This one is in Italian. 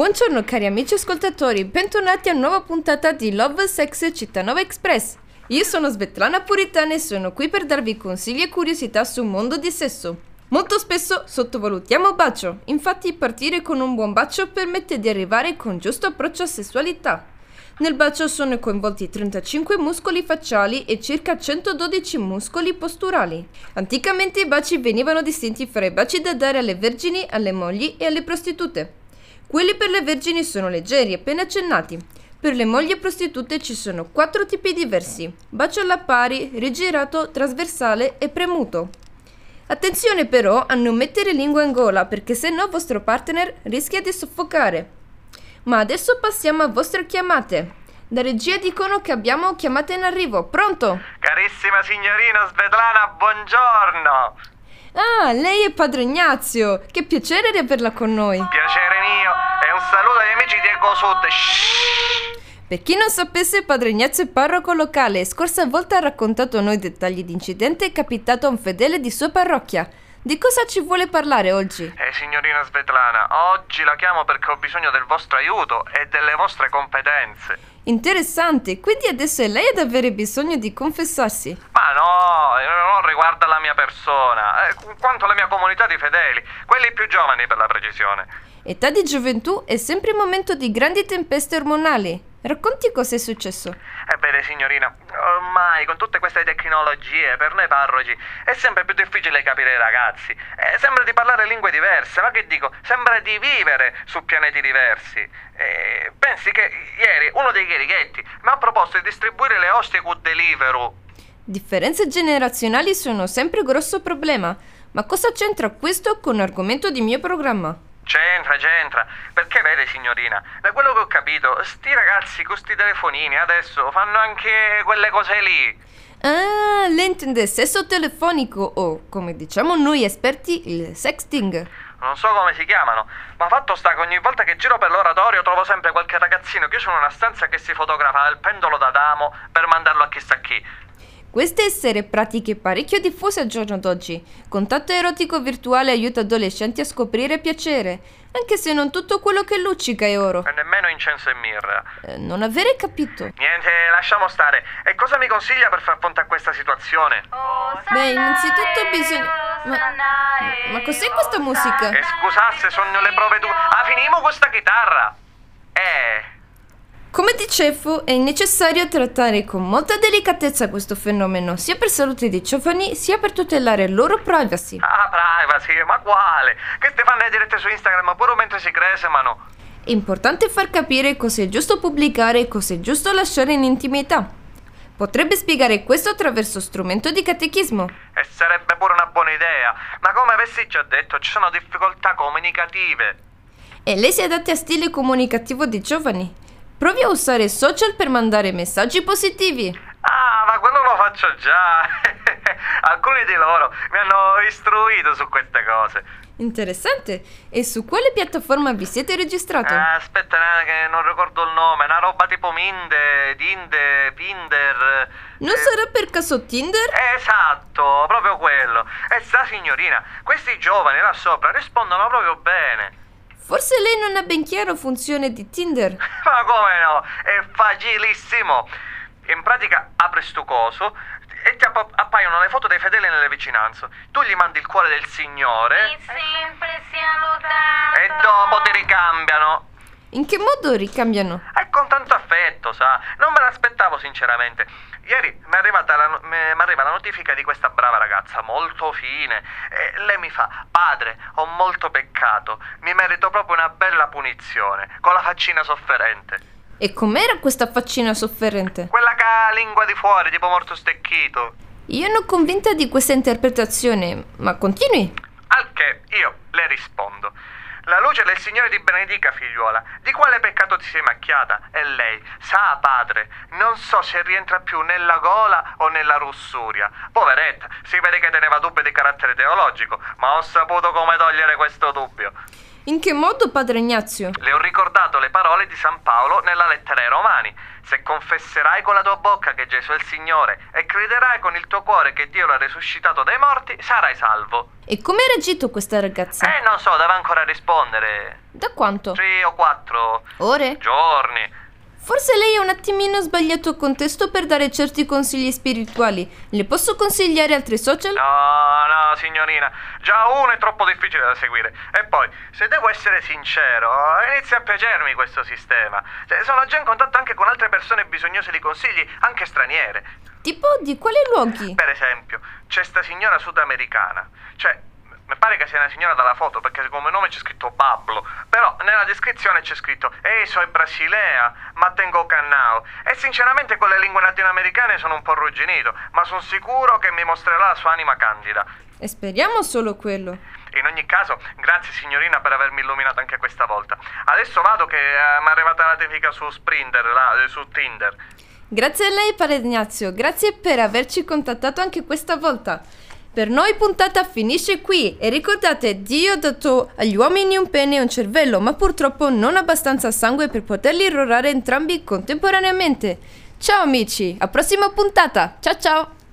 Buongiorno cari amici ascoltatori, bentornati a nuova puntata di Love Sex Cittanova Express. Io sono Svetlana Puritana e sono qui per darvi consigli e curiosità sul mondo di sesso. Molto spesso sottovalutiamo il bacio, infatti partire con un buon bacio permette di arrivare con giusto approccio a sessualità. Nel bacio sono coinvolti 35 muscoli facciali e circa 112 muscoli posturali. Anticamente i baci venivano distinti fra i baci da dare alle vergini, alle mogli e alle prostitute. Quelli per le vergini sono leggeri, appena accennati. Per le mogli prostitute ci sono quattro tipi diversi: bacio alla pari, rigirato, trasversale e premuto. Attenzione però a non mettere lingua in gola perché se no vostro partner rischia di soffocare. Ma adesso passiamo a vostre chiamate. Da regia dicono che abbiamo chiamate in arrivo. Pronto? Carissima signorina Svetlana, buongiorno! Ah, lei è padre Ignazio. Che piacere di averla con noi. Piacere e saluto agli amici di. Shhh. Per chi non sapesse, padre Ignazio è parroco locale. Scorsa volta ha raccontato a noi dettagli di incidente capitato a un fedele di sua parrocchia. Di cosa ci vuole parlare oggi? Eh, signorina Svetlana, oggi la chiamo perché ho bisogno del vostro aiuto e delle vostre competenze. Interessante, quindi adesso è lei ad avere bisogno di confessarsi. Ma no, non riguarda la mia persona, eh, quanto la mia comunità di fedeli, quelli più giovani per la precisione. Età di gioventù è sempre momento di grandi tempeste ormonali. Racconti cosa è successo. Ebbene, signorina, ormai con tutte queste tecnologie, per noi parroci è sempre più difficile capire i ragazzi. Eh, sembra di parlare lingue diverse, ma che dico, sembra di vivere su pianeti diversi. Eh, pensi che ieri uno dei chierichetti mi ha proposto di distribuire le ostie con Deliveroo. Differenze generazionali sono sempre un grosso problema. Ma cosa c'entra questo con l'argomento di mio programma? C'entra, c'entra. Perché vede, signorina, da quello che ho capito, sti ragazzi con sti telefonini adesso fanno anche quelle cose lì. Ah, lei intende sesso telefonico o, come diciamo noi esperti, il sexting. Non so come si chiamano, ma fatto sta che ogni volta che giro per l'oratorio trovo sempre qualche ragazzino chiuso in una stanza che si fotografa il pendolo d'Adamo per mandarlo a chissà chi. Queste essere pratiche parecchio diffuse al giorno d'oggi. Contatto erotico virtuale aiuta adolescenti a scoprire piacere, anche se non tutto quello che luccica è oro. E nemmeno incenso e mirra. Eh, non avere capito. Niente, lasciamo stare. E cosa mi consiglia per far fronte a questa situazione? Beh, innanzitutto bisogna... Ma, ma cos'è questa musica? E scusasse, sono le prove tu. Ah, finimo questa chitarra. Eh... Come dicevo, è necessario trattare con molta delicatezza questo fenomeno, sia per salute dei giovani, sia per tutelare la loro privacy. Ah, privacy, ma quale? Che ti fanno dirette su Instagram pure mentre si cresemano? È importante far capire cosa è giusto pubblicare e cosa è giusto lasciare in intimità. Potrebbe spiegare questo attraverso strumento di catechismo. E sarebbe pure una buona idea, ma come avessi già detto, ci sono difficoltà comunicative. E lei si adatta a stile comunicativo dei giovani. Provi a usare social per mandare messaggi positivi. Ah, ma quello lo faccio già. Alcuni di loro mi hanno istruito su queste cose. Interessante. E su quale piattaforma vi siete registrato? Ah, aspetta, eh, che non ricordo il nome. Una roba tipo Minde, Dinde, Pinder. Non eh... sarà per caso Tinder? Esatto, proprio quello. E sta signorina, questi giovani là sopra rispondono proprio bene. Forse lei non ha ben chiaro funzione di Tinder. Ma come no? È facilissimo. In pratica apri sto coso e ti app- appaiono le foto dei fedeli nelle vicinanze. Tu gli mandi il cuore del Signore. E sempre sia lodato. E dopo ti ricambiano. In che modo ricambiano? Tanto sa. Non me l'aspettavo sinceramente. Ieri mi arriva la notifica di questa brava ragazza, molto fine, e lei mi fa, padre, ho molto peccato, mi merito proprio una bella punizione, con la faccina sofferente. E com'era questa faccina sofferente? Quella che ha lingua di fuori, tipo morto stecchito. Io non convinta di questa interpretazione, ma continui. Al che io le rispondo. La luce del Signore ti benedica, figliuola. Di quale peccato ti sei macchiata? E lei, sa, padre, non so se rientra più nella gola o nella russuria. Poveretta, si vede che teneva dubbi di carattere teologico, ma ho saputo come togliere questo dubbio. In che modo, padre Ignazio? Le ho ricordato le parole di San Paolo nella lettera ai Romani. Se confesserai con la tua bocca che Gesù è il Signore e crederai con il tuo cuore che Dio l'ha risuscitato dai morti, sarai salvo. E come ha reagito questa ragazza? Eh, non so, deve ancora rispondere. Da quanto? Tre o quattro Ore? giorni. Forse lei ha un attimino sbagliato contesto per dare certi consigli spirituali. Le posso consigliare altri social? No, no, signorina, già uno è troppo difficile da seguire. E poi, se devo essere sincero, inizia a piacermi questo sistema. Sono già in contatto anche con altre persone bisognose di consigli, anche straniere. Tipo di quali luoghi? Per esempio, c'è sta signora sudamericana. Cioè, pare che sia una signora dalla foto perché come nome c'è scritto Pablo. Però nella descrizione c'è scritto Ehi, soy brasilea, ma tengo cannao. E sinceramente con le lingue latinoamericane sono un po' arrugginito, ma sono sicuro che mi mostrerà la sua anima candida. E speriamo solo quello. In ogni caso, grazie signorina per avermi illuminato anche questa volta. Adesso vado che eh, mi è arrivata la notifica su Sprinter, là, eh, su Tinder. Grazie a lei, Padre Ignazio. Grazie per averci contattato anche questa volta. Per noi puntata finisce qui e ricordate, Dio ha dato agli uomini un pene e un cervello, ma purtroppo non abbastanza sangue per poterli irrorare entrambi contemporaneamente. Ciao amici, a prossima puntata. Ciao ciao.